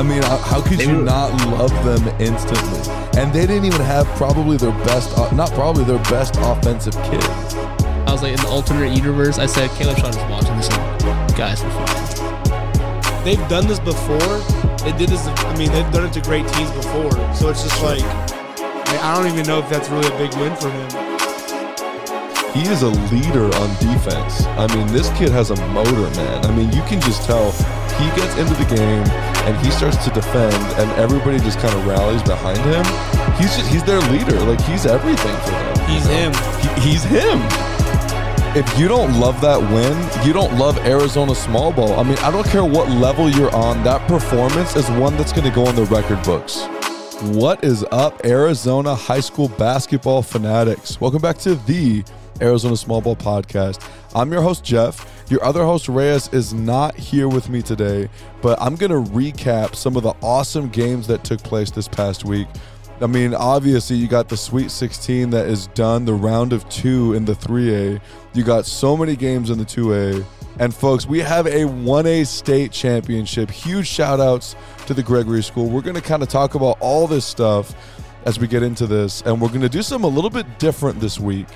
I mean, how, how could They you were- not love them instantly? And they didn't even have probably their best, uh, not probably their best offensive kid. I was like in the alternate universe. I said Caleb Shaw is watching this. And, Guys, we're fine. They've done this before. They did this. I mean, they've done it to great teams before. So it's just like I I don't even know if that's really a big win for him. He is a leader on defense. I mean, this kid has a motor, man. I mean, you can just tell he gets into the game and he starts to defend, and everybody just kind of rallies behind him. He's just, he's their leader. Like he's everything for them. He's him. He- he's him. If you don't love that win, you don't love Arizona small ball. I mean, I don't care what level you're on. That performance is one that's going to go in the record books. What is up, Arizona high school basketball fanatics? Welcome back to the Arizona Small Ball Podcast. I'm your host, Jeff. Your other host, Reyes, is not here with me today, but I'm going to recap some of the awesome games that took place this past week. I mean, obviously, you got the Sweet 16 that is done, the round of two in the 3A. You got so many games in the 2A. And folks, we have a 1A state championship. Huge shout outs to the Gregory School. We're going to kind of talk about all this stuff as we get into this. And we're going to do something a little bit different this week.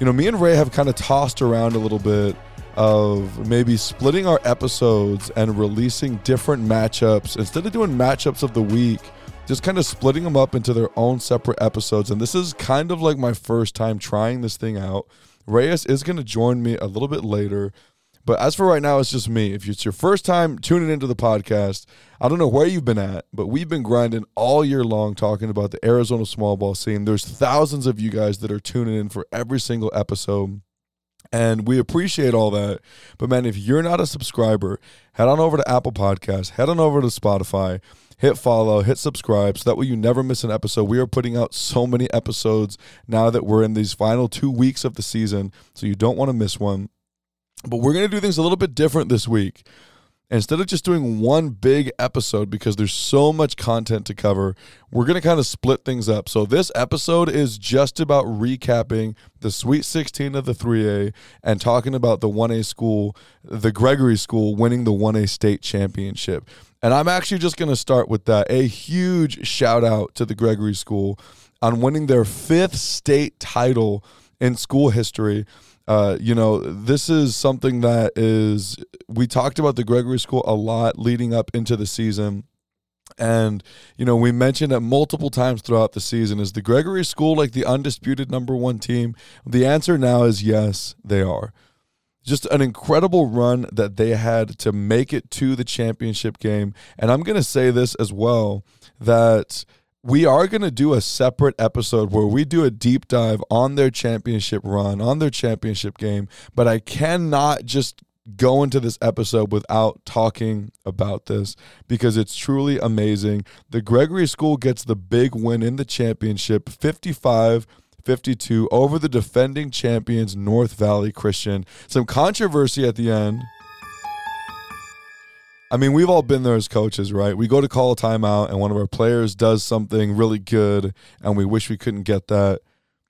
You know, me and Ray have kind of tossed around a little bit of maybe splitting our episodes and releasing different matchups instead of doing matchups of the week just kind of splitting them up into their own separate episodes. And this is kind of like my first time trying this thing out. Reyes is going to join me a little bit later. But as for right now, it's just me. If it's your first time tuning into the podcast, I don't know where you've been at, but we've been grinding all year long talking about the Arizona small ball scene. There's thousands of you guys that are tuning in for every single episode. And we appreciate all that. But man, if you're not a subscriber, head on over to Apple Podcasts, head on over to Spotify, hit follow, hit subscribe so that way you never miss an episode. We are putting out so many episodes now that we're in these final two weeks of the season, so you don't want to miss one. But we're going to do things a little bit different this week. Instead of just doing one big episode because there's so much content to cover, we're going to kind of split things up. So this episode is just about recapping the Sweet 16 of the 3A and talking about the 1A school, the Gregory School winning the 1A state championship. And I'm actually just going to start with that. A huge shout out to the Gregory School on winning their fifth state title in school history. Uh, you know, this is something that is, we talked about the Gregory School a lot leading up into the season. And, you know, we mentioned it multiple times throughout the season. Is the Gregory School like the undisputed number one team? The answer now is yes, they are. Just an incredible run that they had to make it to the championship game. And I'm going to say this as well that we are going to do a separate episode where we do a deep dive on their championship run, on their championship game. But I cannot just go into this episode without talking about this because it's truly amazing. The Gregory School gets the big win in the championship 55 52 over the defending champions North Valley Christian. Some controversy at the end. I mean, we've all been there as coaches, right? We go to call a timeout and one of our players does something really good and we wish we couldn't get that.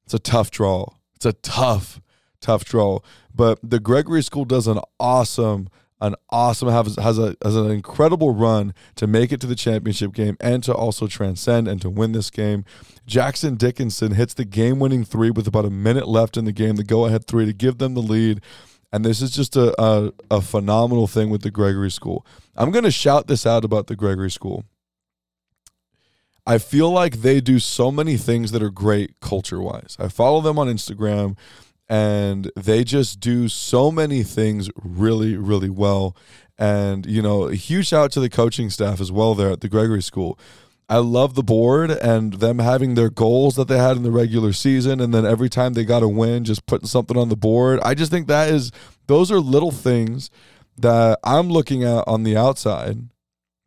It's a tough draw. It's a tough, tough draw. But the Gregory School does an awesome, an awesome has has a has an incredible run to make it to the championship game and to also transcend and to win this game. Jackson Dickinson hits the game-winning three with about a minute left in the game, the go-ahead three to give them the lead. And this is just a, a, a phenomenal thing with the Gregory School. I'm going to shout this out about the Gregory School. I feel like they do so many things that are great culture wise. I follow them on Instagram and they just do so many things really, really well. And, you know, a huge shout out to the coaching staff as well there at the Gregory School. I love the board and them having their goals that they had in the regular season. And then every time they got a win, just putting something on the board. I just think that is, those are little things that I'm looking at on the outside,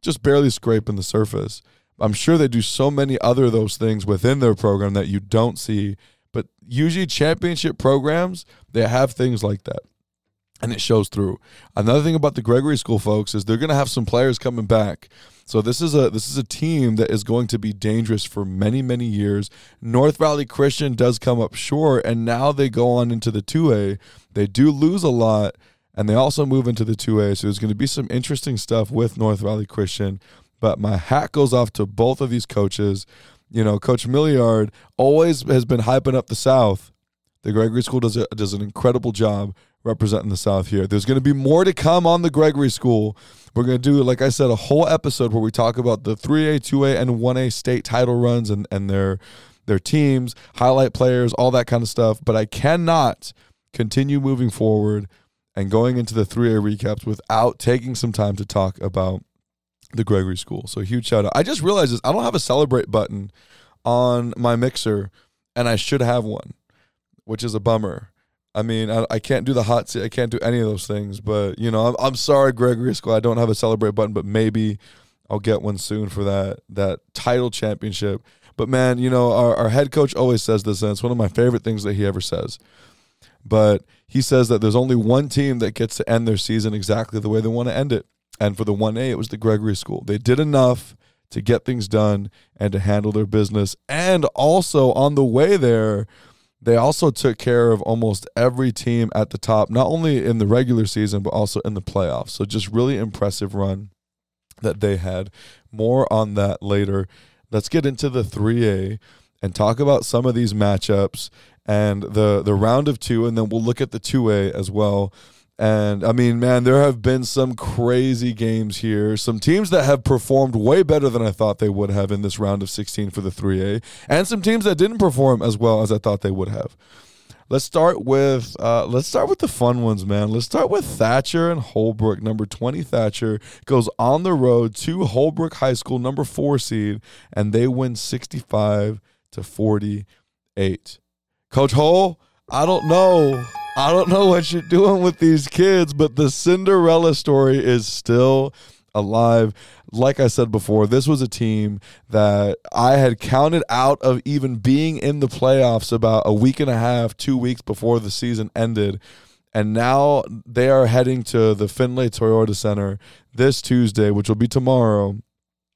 just barely scraping the surface. I'm sure they do so many other those things within their program that you don't see. But usually, championship programs, they have things like that. And it shows through. Another thing about the Gregory School folks is they're going to have some players coming back. So this is a this is a team that is going to be dangerous for many many years. North Valley Christian does come up short, and now they go on into the two A. They do lose a lot, and they also move into the two A. So there's going to be some interesting stuff with North Valley Christian. But my hat goes off to both of these coaches. You know, Coach Milliard always has been hyping up the South. The Gregory School does a, does an incredible job representing the South here. There's going to be more to come on the Gregory School. We're going to do, like I said, a whole episode where we talk about the 3A, 2A, and 1A state title runs and, and their their teams, highlight players, all that kind of stuff. But I cannot continue moving forward and going into the 3A recaps without taking some time to talk about the Gregory School. So huge shout out. I just realized this. I don't have a celebrate button on my mixer, and I should have one, which is a bummer. I mean, I, I can't do the hot seat. I can't do any of those things. But you know, I'm, I'm sorry, Gregory School. I don't have a celebrate button, but maybe I'll get one soon for that that title championship. But man, you know, our, our head coach always says this, and it's one of my favorite things that he ever says. But he says that there's only one team that gets to end their season exactly the way they want to end it. And for the 1A, it was the Gregory School. They did enough to get things done and to handle their business. And also on the way there, they also took care of almost every team at the top, not only in the regular season, but also in the playoffs. So just really impressive run that they had. More on that later. Let's get into the 3A and talk about some of these matchups and the the round of two, and then we'll look at the 2A as well. And I mean, man, there have been some crazy games here. Some teams that have performed way better than I thought they would have in this round of 16 for the 3A, and some teams that didn't perform as well as I thought they would have. Let's start with uh, let's start with the fun ones, man. Let's start with Thatcher and Holbrook. Number 20 Thatcher goes on the road to Holbrook High School, number four seed, and they win 65 to 48. Coach Hole, I don't know. I don't know what you're doing with these kids, but the Cinderella story is still alive. Like I said before, this was a team that I had counted out of even being in the playoffs about a week and a half, two weeks before the season ended. And now they are heading to the Findlay Toyota Center this Tuesday, which will be tomorrow.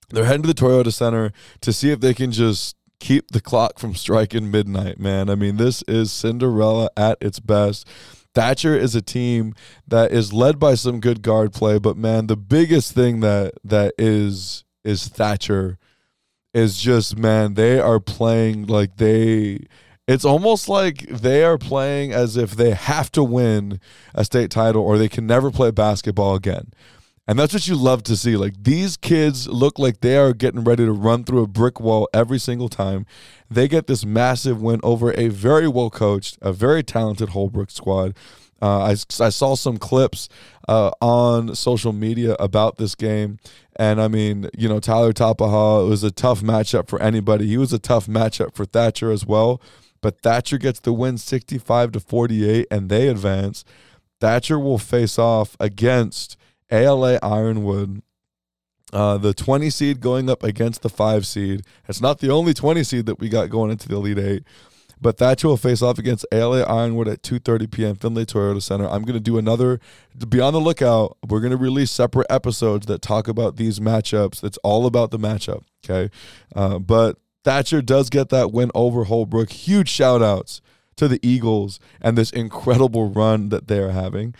They're heading to the Toyota Center to see if they can just keep the clock from striking midnight, man. I mean, this is Cinderella at its best. Thatcher is a team that is led by some good guard play, but man, the biggest thing that that is is Thatcher is just man, they are playing like they it's almost like they are playing as if they have to win a state title or they can never play basketball again. And that's what you love to see. Like these kids look like they are getting ready to run through a brick wall every single time. They get this massive win over a very well coached, a very talented Holbrook squad. Uh, I, I saw some clips uh, on social media about this game. And I mean, you know, Tyler Tapaha, it was a tough matchup for anybody. He was a tough matchup for Thatcher as well. But Thatcher gets the win 65 to 48, and they advance. Thatcher will face off against ALA Ironwood, uh, the 20 seed going up against the 5 seed. It's not the only 20 seed that we got going into the Elite 8. But Thatcher will face off against ALA Ironwood at 2:30 p.m. Findlay Toyota Center. I'm going to do another. Be on the lookout. We're going to release separate episodes that talk about these matchups. It's all about the matchup. Okay, uh, but Thatcher does get that win over Holbrook. Huge shout outs to the Eagles and this incredible run that they are having.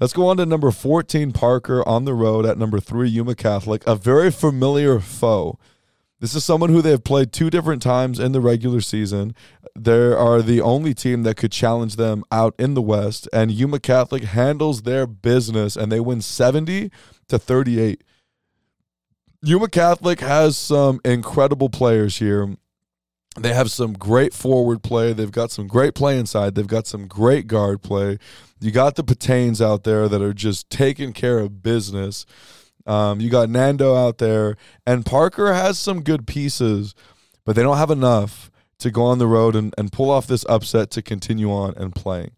Let's go on to number 14, Parker on the road at number three, Yuma Catholic, a very familiar foe. This is someone who they've played two different times in the regular season. They are the only team that could challenge them out in the West, and Yuma Catholic handles their business and they win 70 to 38. Yuma Catholic has some incredible players here. They have some great forward play. They've got some great play inside. They've got some great guard play. You got the Patanes out there that are just taking care of business. Um, you got Nando out there, and Parker has some good pieces, but they don't have enough to go on the road and, and pull off this upset to continue on and playing.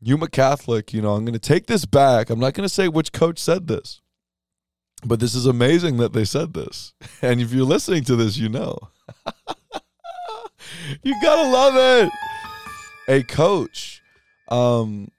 Yuma Catholic, you know, I'm going to take this back. I'm not going to say which coach said this, but this is amazing that they said this. And if you're listening to this, you know. you got to love it. A coach um,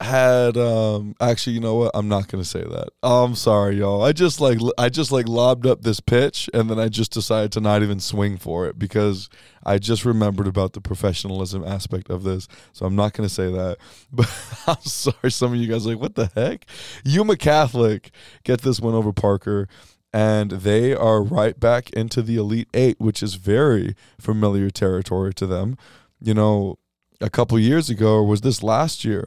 had um actually you know what? I'm not gonna say that. Oh, i'm sorry y'all. I just like i just like lobbed up this pitch and then i just decided to not even swing for it because i just remembered about the professionalism aspect of this so i'm not gonna say that. But i'm sorry some of you guys like what the heck? Yuma catholic get this one over parker and they are right back into the Elite Eight, which is very familiar territory to them. You know, a couple years ago, or was this last year?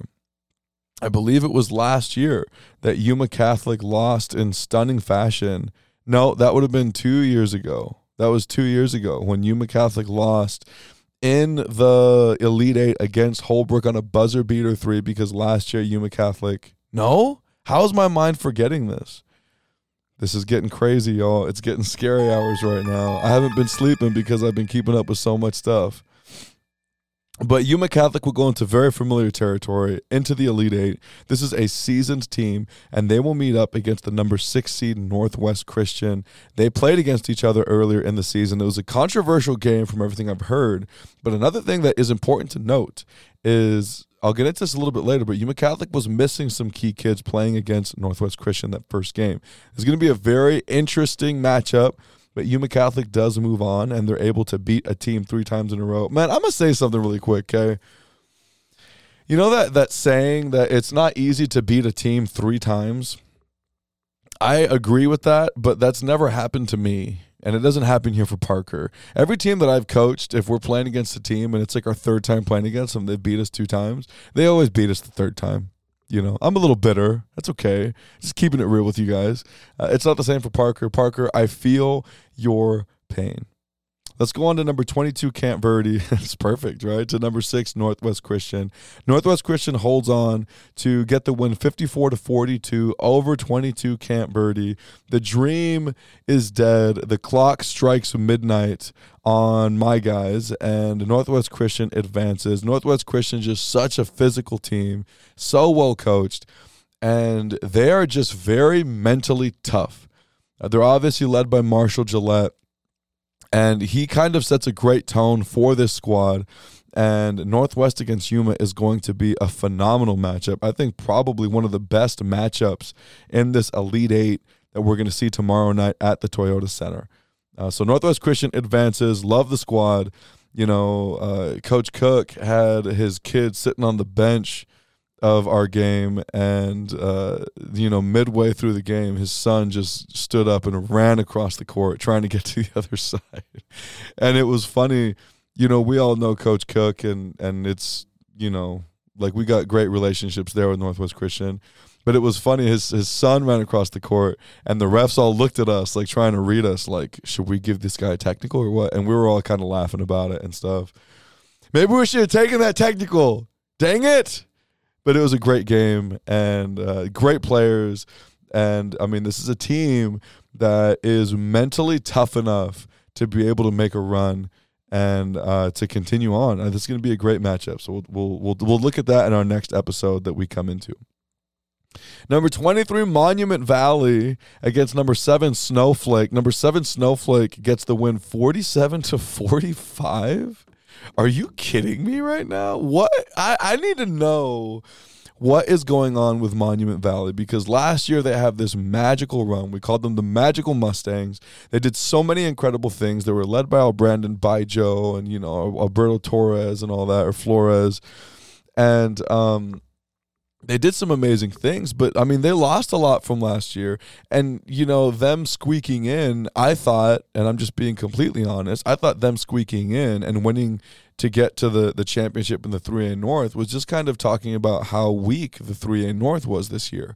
I believe it was last year that Yuma Catholic lost in stunning fashion. No, that would have been two years ago. That was two years ago when Yuma Catholic lost in the Elite Eight against Holbrook on a buzzer beater three because last year Yuma Catholic. No? How is my mind forgetting this? This is getting crazy, y'all. It's getting scary hours right now. I haven't been sleeping because I've been keeping up with so much stuff. But Yuma Catholic will go into very familiar territory, into the Elite Eight. This is a seasoned team, and they will meet up against the number six seed Northwest Christian. They played against each other earlier in the season. It was a controversial game from everything I've heard. But another thing that is important to note is I'll get into this a little bit later, but Yuma Catholic was missing some key kids playing against Northwest Christian that first game. It's going to be a very interesting matchup. But Yuma Catholic does move on, and they're able to beat a team three times in a row. Man, I'm gonna say something really quick, okay? You know that that saying that it's not easy to beat a team three times. I agree with that, but that's never happened to me, and it doesn't happen here for Parker. Every team that I've coached, if we're playing against a team and it's like our third time playing against them, they beat us two times. They always beat us the third time. You know, I'm a little bitter. That's okay. Just keeping it real with you guys. Uh, it's not the same for Parker. Parker, I feel your pain. Let's go on to number 22, Camp Verde. it's perfect, right? To number six, Northwest Christian. Northwest Christian holds on to get the win 54 to 42 over 22 Camp Verde. The dream is dead. The clock strikes midnight on my guys, and Northwest Christian advances. Northwest Christian just such a physical team, so well coached, and they are just very mentally tough. Uh, they're obviously led by Marshall Gillette and he kind of sets a great tone for this squad. And Northwest against Yuma is going to be a phenomenal matchup. I think probably one of the best matchups in this Elite Eight that we're going to see tomorrow night at the Toyota Center. Uh, so Northwest Christian advances. Love the squad. You know, uh, Coach Cook had his kids sitting on the bench of our game and uh, you know midway through the game his son just stood up and ran across the court trying to get to the other side. And it was funny you know we all know coach cook and and it's you know like we got great relationships there with northwest christian. But it was funny his his son ran across the court and the refs all looked at us like trying to read us like should we give this guy a technical or what? And we were all kind of laughing about it and stuff. Maybe we should have taken that technical. Dang it but it was a great game and uh, great players. And I mean, this is a team that is mentally tough enough to be able to make a run and uh, to continue on. And this is going to be a great matchup. So we'll, we'll we'll we'll look at that in our next episode that we come into. Number 23, Monument Valley against number seven, Snowflake. Number seven, Snowflake gets the win 47 to 45. Are you kidding me right now? What? I, I need to know what is going on with Monument Valley because last year they have this magical run. We called them the Magical Mustangs. They did so many incredible things. They were led by Al Brandon by Joe and you know Alberto Torres and all that or Flores, and um, they did some amazing things, but I mean, they lost a lot from last year. And, you know, them squeaking in, I thought, and I'm just being completely honest, I thought them squeaking in and winning to get to the, the championship in the 3A North was just kind of talking about how weak the 3A North was this year.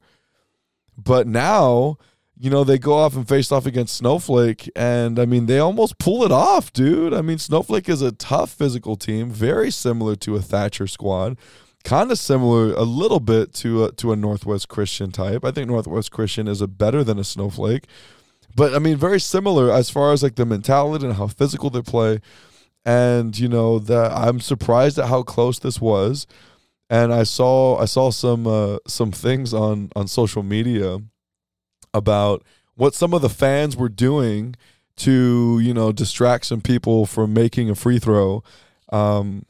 But now, you know, they go off and face off against Snowflake, and I mean, they almost pull it off, dude. I mean, Snowflake is a tough physical team, very similar to a Thatcher squad kind of similar a little bit to a, to a Northwest Christian type. I think Northwest Christian is a better than a Snowflake, but I mean very similar as far as like the mentality and how physical they play. And you know that I'm surprised at how close this was. And I saw I saw some uh, some things on on social media about what some of the fans were doing to you know distract some people from making a free throw. Um,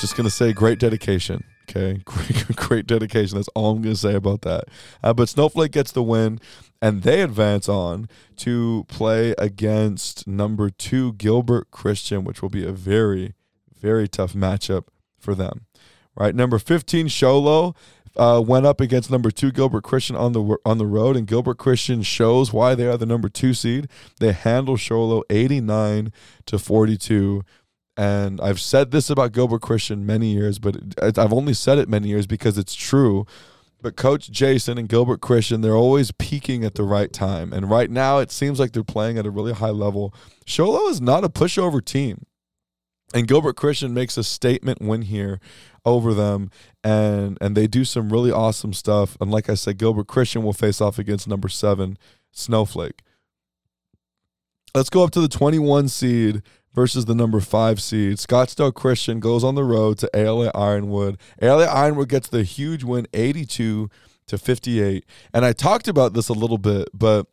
just gonna say great dedication. Okay, great, great dedication. That's all I'm gonna say about that. Uh, but Snowflake gets the win, and they advance on to play against number two Gilbert Christian, which will be a very, very tough matchup for them. Right, number 15 Show Low. Uh, went up against number two Gilbert Christian on the on the road, and Gilbert Christian shows why they are the number two seed. They handle Show Low eighty nine to forty two. And I've said this about Gilbert Christian many years, but I've only said it many years because it's true. But Coach Jason and Gilbert Christian, they're always peaking at the right time. And right now, it seems like they're playing at a really high level. Show Low is not a pushover team. And Gilbert Christian makes a statement win here over them and and they do some really awesome stuff. And like I said, Gilbert Christian will face off against number seven, Snowflake. Let's go up to the 21 seed versus the number five seed. Scottsdale Christian goes on the road to ALA Ironwood. ALA Ironwood gets the huge win 82 to 58. And I talked about this a little bit, but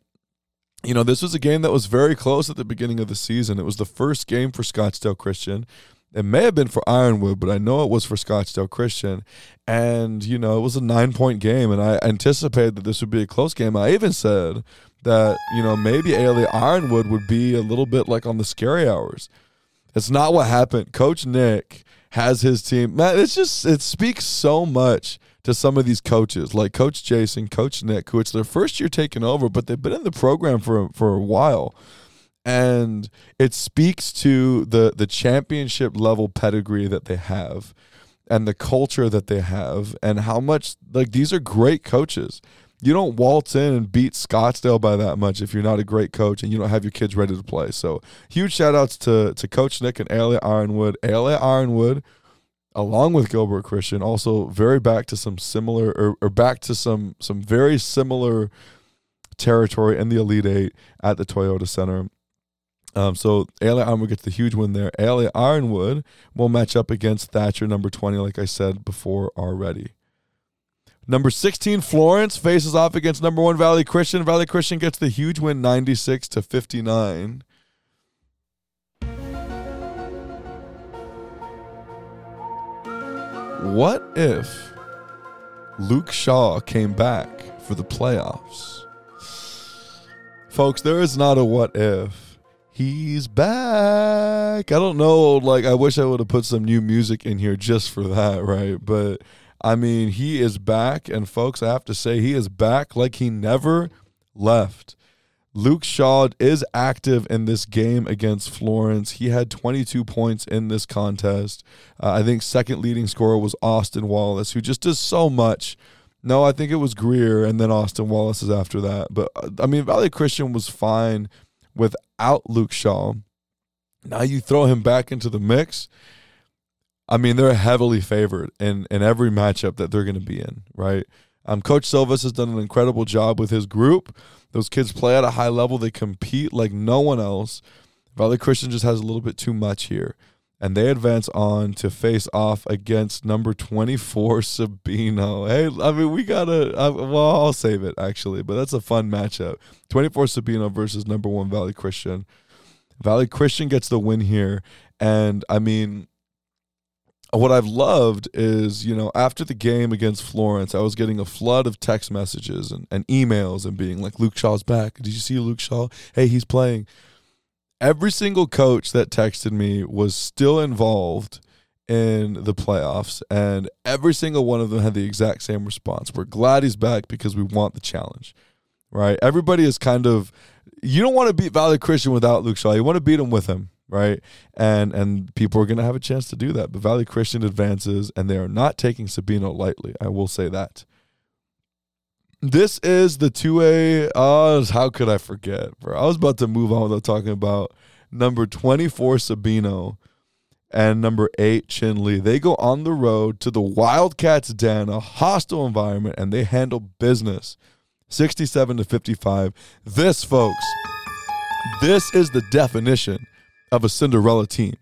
you know, this was a game that was very close at the beginning of the season. It was the first game for Scottsdale Christian. It may have been for Ironwood, but I know it was for Scottsdale Christian. And, you know, it was a nine point game, and I anticipated that this would be a close game. I even said that, you know, maybe ALA Ironwood would be a little bit like on the scary hours. It's not what happened. Coach Nick has his team. Man, it's just, it speaks so much to some of these coaches, like Coach Jason, Coach Nick, who it's their first year taking over, but they've been in the program for for a while, and it speaks to the the championship level pedigree that they have, and the culture that they have, and how much like these are great coaches. You don't waltz in and beat Scottsdale by that much if you're not a great coach and you don't have your kids ready to play. So huge shout outs to to Coach Nick and ALA Ironwood. ALA Ironwood along with Gilbert Christian, also very back to some similar or, or back to some some very similar territory in the Elite Eight at the Toyota Center. Um, so ALA Ironwood gets the huge win there. ALA Ironwood will match up against Thatcher, number 20, like I said before already. Number 16, Florence faces off against number one Valley Christian. Valley Christian gets the huge win 96 to 59. What if Luke Shaw came back for the playoffs? Folks, there is not a what if. He's back. I don't know. Like, I wish I would have put some new music in here just for that, right? But I mean, he is back. And folks, I have to say, he is back like he never left. Luke Shaw is active in this game against Florence. He had 22 points in this contest. Uh, I think second leading scorer was Austin Wallace, who just does so much. No, I think it was Greer, and then Austin Wallace is after that. But uh, I mean, Valley Christian was fine without Luke Shaw. Now you throw him back into the mix. I mean, they're heavily favored in in every matchup that they're going to be in, right? Um, Coach Silvas has done an incredible job with his group. Those kids play at a high level. They compete like no one else. Valley Christian just has a little bit too much here. And they advance on to face off against number 24, Sabino. Hey, I mean, we got to, well, I'll save it actually, but that's a fun matchup. 24 Sabino versus number one Valley Christian. Valley Christian gets the win here. And I mean, what I've loved is, you know, after the game against Florence, I was getting a flood of text messages and, and emails and being like, Luke Shaw's back. Did you see Luke Shaw? Hey, he's playing. Every single coach that texted me was still involved in the playoffs, and every single one of them had the exact same response. We're glad he's back because we want the challenge, right? Everybody is kind of, you don't want to beat Valley Christian without Luke Shaw. You want to beat him with him right? And and people are going to have a chance to do that. But Valley Christian advances, and they are not taking Sabino lightly. I will say that. This is the two A. Uh, how could I forget, bro? I was about to move on without talking about number twenty four Sabino and number eight Chinle. They go on the road to the Wildcats Den, a hostile environment, and they handle business. 67 to 55. This, folks, this is the definition of a Cinderella team,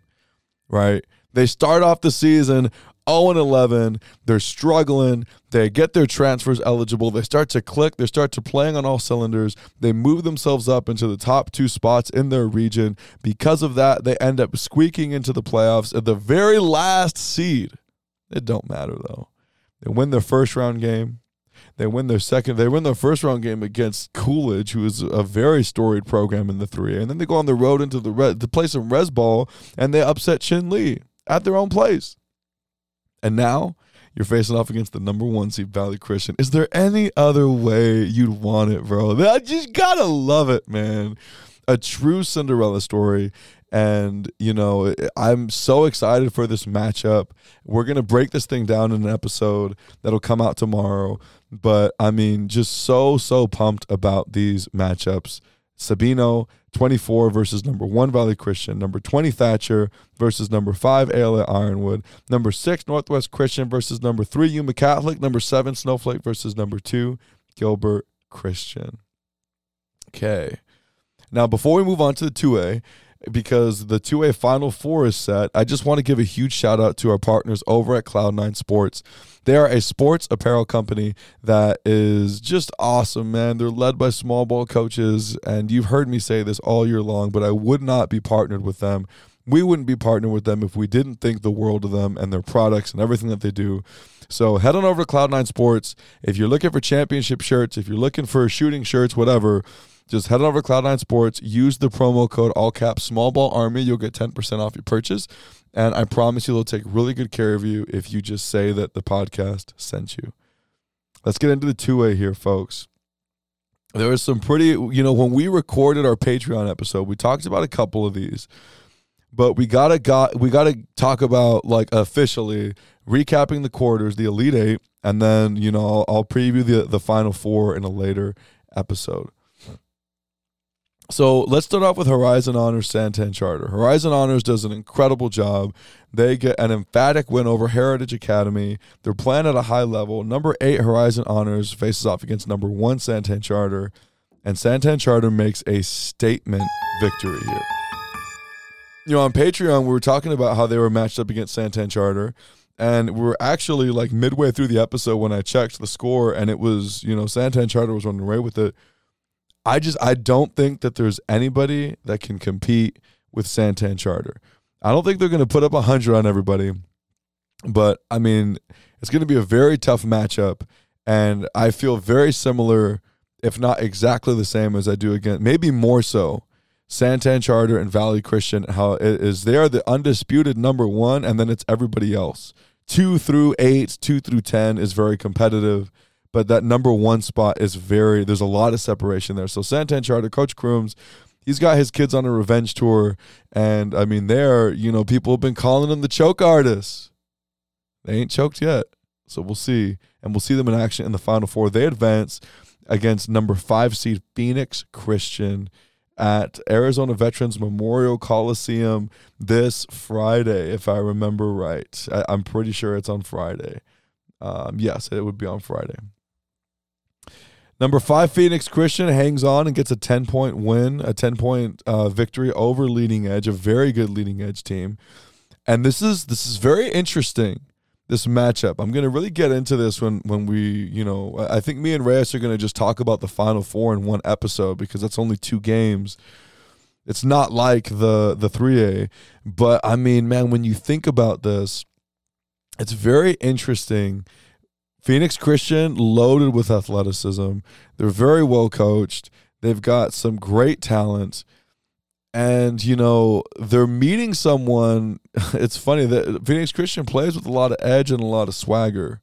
right? They start off the season 0 11. They're struggling. They get their transfers eligible. They start to click. They start to playing on all cylinders. They move themselves up into the top two spots in their region. Because of that, they end up squeaking into the playoffs at the very last seed. It don't matter though. They win their first round game. They win their second. They win their first round game against Coolidge, who is a very storied program in the three and then they go on the road into the red to play some res ball, and they upset Chinle at their own place. And now You're facing off against the number one seed Valley Christian. Is there any other way you'd want it, bro? I just gotta love it, man. A true Cinderella story. And, you know, I'm so excited for this matchup. We're going to break this thing down in an episode that'll come out tomorrow. But I mean, just so, so pumped about these matchups. Sabino, 24 versus number one Valley Christian, number 20 Thatcher versus number five ALA Ironwood, number six Northwest Christian versus number three Yuma Catholic, number seven Snowflake versus number two Gilbert Christian. Okay. Now, before we move on to the 2A, because the 2A Final Four is set, I just want to give a huge shout out to our partners over at Cloud9 Sports. They are a sports apparel company that is just awesome, man. They're led by small ball coaches, and you've heard me say this all year long, but I would not be partnered with them. We wouldn't be partnered with them if we didn't think the world of them and their products and everything that they do. So head on over to Cloud9 Sports. If you're looking for championship shirts, if you're looking for shooting shirts, whatever, just head over to Cloud9 Sports, use the promo code all caps small ball army. You'll get 10% off your purchase. And I promise you they'll take really good care of you if you just say that the podcast sent you. Let's get into the two A here, folks. There was some pretty, you know, when we recorded our Patreon episode, we talked about a couple of these, but we gotta got we gotta talk about like officially recapping the quarters, the Elite Eight, and then you know I'll, I'll preview the the Final Four in a later episode. So let's start off with Horizon Honors Santan Charter. Horizon Honors does an incredible job. They get an emphatic win over Heritage Academy. They're playing at a high level. Number eight Horizon Honors faces off against number one Santan Charter, and Santan Charter makes a statement victory here. You know, on Patreon, we were talking about how they were matched up against Santan Charter, and we are actually like midway through the episode when I checked the score, and it was you know Santan Charter was running away with it. I just I don't think that there's anybody that can compete with Santan Charter. I don't think they're going to put up 100 on everybody. But I mean, it's going to be a very tough matchup and I feel very similar if not exactly the same as I do again, maybe more so. Santan Charter and Valley Christian, how it is they are the undisputed number one, and then it's everybody else. Two through eight, two through ten is very competitive but that number one spot is very there's a lot of separation there. So Santan Charter, Coach Crooms, he's got his kids on a revenge tour, and I mean, there, you know, people have been calling them the choke artists. They ain't choked yet, so we'll see, and we'll see them in action in the Final Four. They advance against number five seed Phoenix Christian at Arizona Veterans Memorial Coliseum this Friday, if I remember right. I, am pretty sure it's on Friday. Um, yes, it would be on Friday. Number five, Phoenix Christian hangs on and gets a 10 point win, a 10 point uh, victory over Leading Edge, a very good Leading Edge team. And this is this is very interesting. This matchup. I'm going to really get into this when when we, you know, I think me and Reyes are going to just talk about the final four in one episode because that's only two games. It's not like the the 3A, but I mean, man, when you think about this, it's very interesting Phoenix Christian loaded with athleticism. They're very well coached. They've got some great talent. And, you know, they're meeting someone. It's funny that Phoenix Christian plays with a lot of edge and a lot of swagger.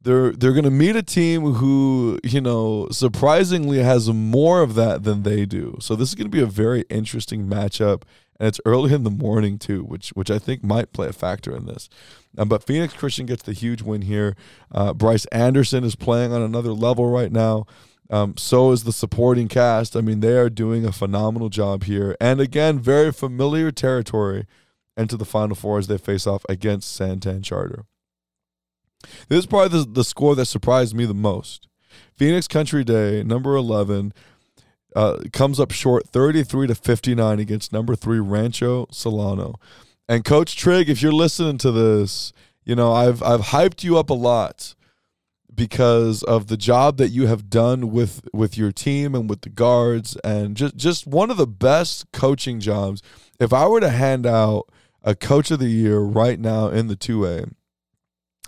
They're they're gonna meet a team who, you know, surprisingly has more of that than they do. So this is gonna be a very interesting matchup and it's early in the morning too, which which I think might play a factor in this. Um, but Phoenix Christian gets the huge win here. Uh, Bryce Anderson is playing on another level right now. Um, so is the supporting cast. I mean, they are doing a phenomenal job here, and again, very familiar territory into the Final Four as they face off against Santan Charter. This is probably the, the score that surprised me the most. Phoenix Country Day, number 11, uh, comes up short 33 to 59 against number three Rancho Solano. And Coach Trigg, if you're listening to this, you know I've I've hyped you up a lot because of the job that you have done with with your team and with the guards and just just one of the best coaching jobs. If I were to hand out a coach of the year right now in the 2A,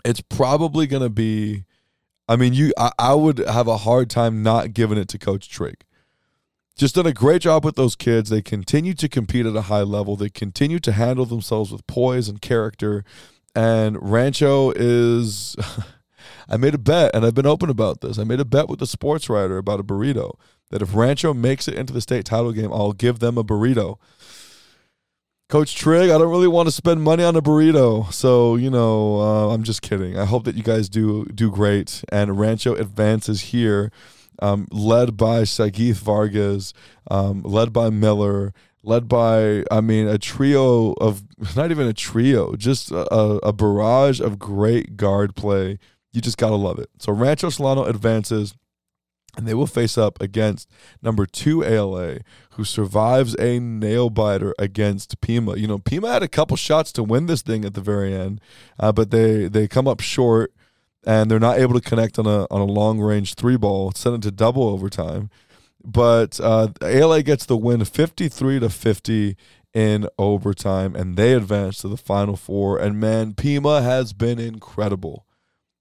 it's probably going to be I mean, you I, I would have a hard time not giving it to Coach Trigg just done a great job with those kids. They continue to compete at a high level. They continue to handle themselves with poise and character. and Rancho is. I made a bet, and I've been open about this. I made a bet with the sports writer about a burrito that if Rancho makes it into the state title game, I'll give them a burrito. Coach Trigg, I don't really want to spend money on a burrito, so you know, uh, I'm just kidding. I hope that you guys do do great, and Rancho advances here, um, led by Sagith Vargas, um, led by Miller, led by I mean a trio of not even a trio, just a, a barrage of great guard play. You just gotta love it. So Rancho Solano advances and they will face up against number two ALA, who survives a nail biter against Pima. You know, Pima had a couple shots to win this thing at the very end, uh, but they they come up short, and they're not able to connect on a on a long range three ball, send it to double overtime. But uh, ALA gets the win, fifty three to fifty in overtime, and they advance to the final four. And man, Pima has been incredible,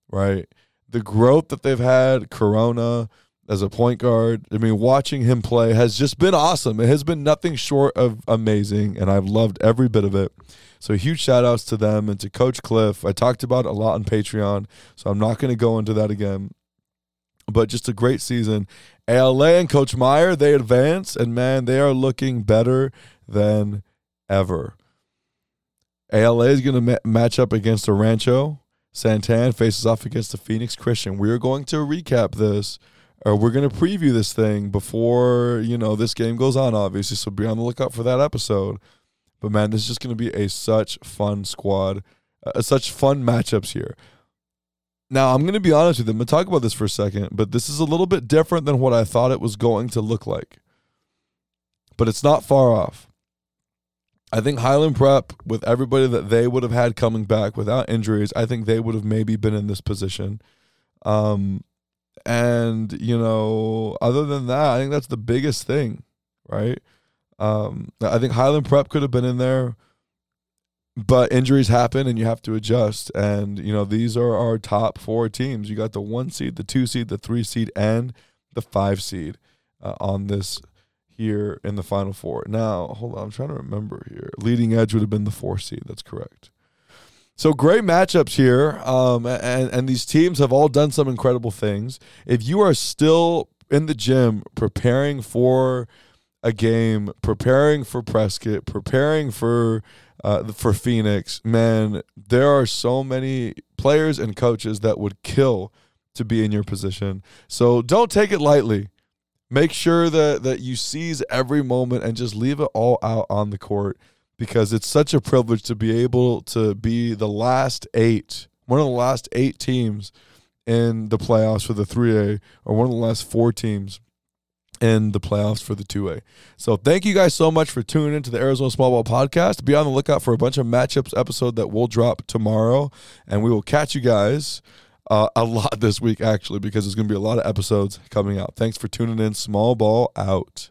right? The growth that they've had, Corona as a point guard. I mean, watching him play has just been awesome. It has been nothing short of amazing, and I've loved every bit of it. So huge shout outs to them and to Coach Cliff. I talked about a lot on Patreon, so I'm not going to go into that again. But just a great season. ALA and Coach Meyer, they advance, and man, they are looking better than ever. ALA is going to ma- match up against the Rancho. Santan faces off against the Phoenix Christian. We are going to recap this or we're going to preview this thing before you know this game goes on obviously so be on the lookout for that episode but man this is just going to be a such fun squad uh, such fun matchups here now i'm going to be honest with you i'm going to talk about this for a second but this is a little bit different than what i thought it was going to look like but it's not far off I think Highland Prep, with everybody that they would have had coming back without injuries, I think they would have maybe been in this position. Um, and, you know, other than that, I think that's the biggest thing, right? Um, I think Highland Prep could have been in there, but injuries happen and you have to adjust. And, you know, these are our top four teams. You got the one seed, the two seed, the three seed, and the five seed uh, on this here in the final four. Now, hold on, I'm trying to remember here. Leading edge would have been the four seed. That's correct. So great matchups here, um, and and these teams have all done some incredible things. If you are still in the gym preparing for a game, preparing for Prescott, preparing for uh, for Phoenix, man, there are so many players and coaches that would kill to be in your position. So don't take it lightly. Make sure that that you seize every moment and just leave it all out on the court because it's such a privilege to be able to be the last eight, one of the last eight teams in the playoffs for the 3A, or one of the last four teams in the playoffs for the 2A. So thank you guys so much for tuning into the Arizona Small Ball Podcast. Be on the lookout for a bunch of matchups episode that will drop tomorrow, and we will catch you guys uh, a lot this week actually because there's going to be a lot of episodes coming out. Thanks for tuning in. Small Ball out.